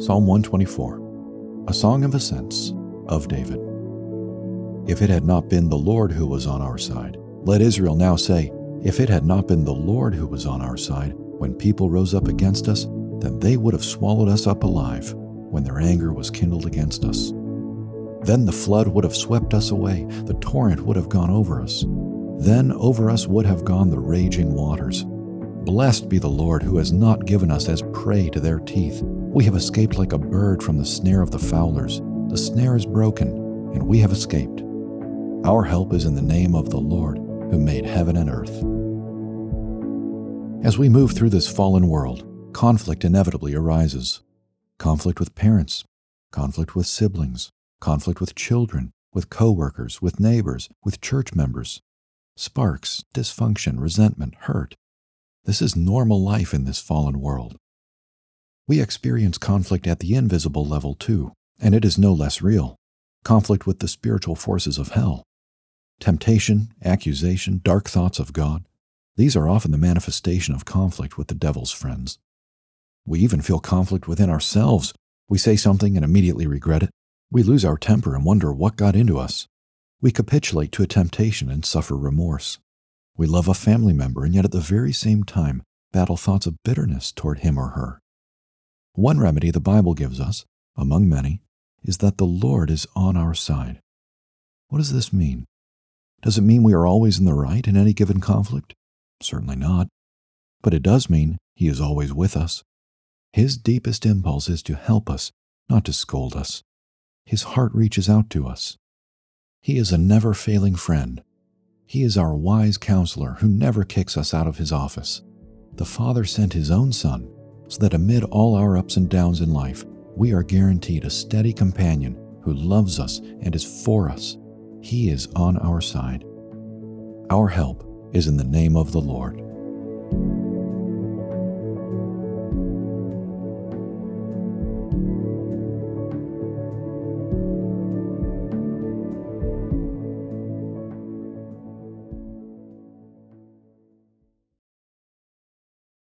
Psalm 124, a song of ascents of David. If it had not been the Lord who was on our side, let Israel now say, If it had not been the Lord who was on our side, when people rose up against us, then they would have swallowed us up alive when their anger was kindled against us. Then the flood would have swept us away, the torrent would have gone over us. Then over us would have gone the raging waters. Blessed be the Lord who has not given us as prey to their teeth. We have escaped like a bird from the snare of the fowlers. The snare is broken, and we have escaped. Our help is in the name of the Lord who made heaven and earth. As we move through this fallen world, conflict inevitably arises conflict with parents, conflict with siblings, conflict with children, with coworkers, with neighbors, with church members. Sparks, dysfunction, resentment, hurt. This is normal life in this fallen world. We experience conflict at the invisible level too, and it is no less real. Conflict with the spiritual forces of hell. Temptation, accusation, dark thoughts of God. These are often the manifestation of conflict with the devil's friends. We even feel conflict within ourselves. We say something and immediately regret it. We lose our temper and wonder what got into us. We capitulate to a temptation and suffer remorse. We love a family member and yet at the very same time battle thoughts of bitterness toward him or her. One remedy the Bible gives us, among many, is that the Lord is on our side. What does this mean? Does it mean we are always in the right in any given conflict? Certainly not. But it does mean He is always with us. His deepest impulse is to help us, not to scold us. His heart reaches out to us. He is a never failing friend. He is our wise counselor who never kicks us out of his office. The Father sent his own Son so that amid all our ups and downs in life, we are guaranteed a steady companion who loves us and is for us. He is on our side. Our help is in the name of the Lord.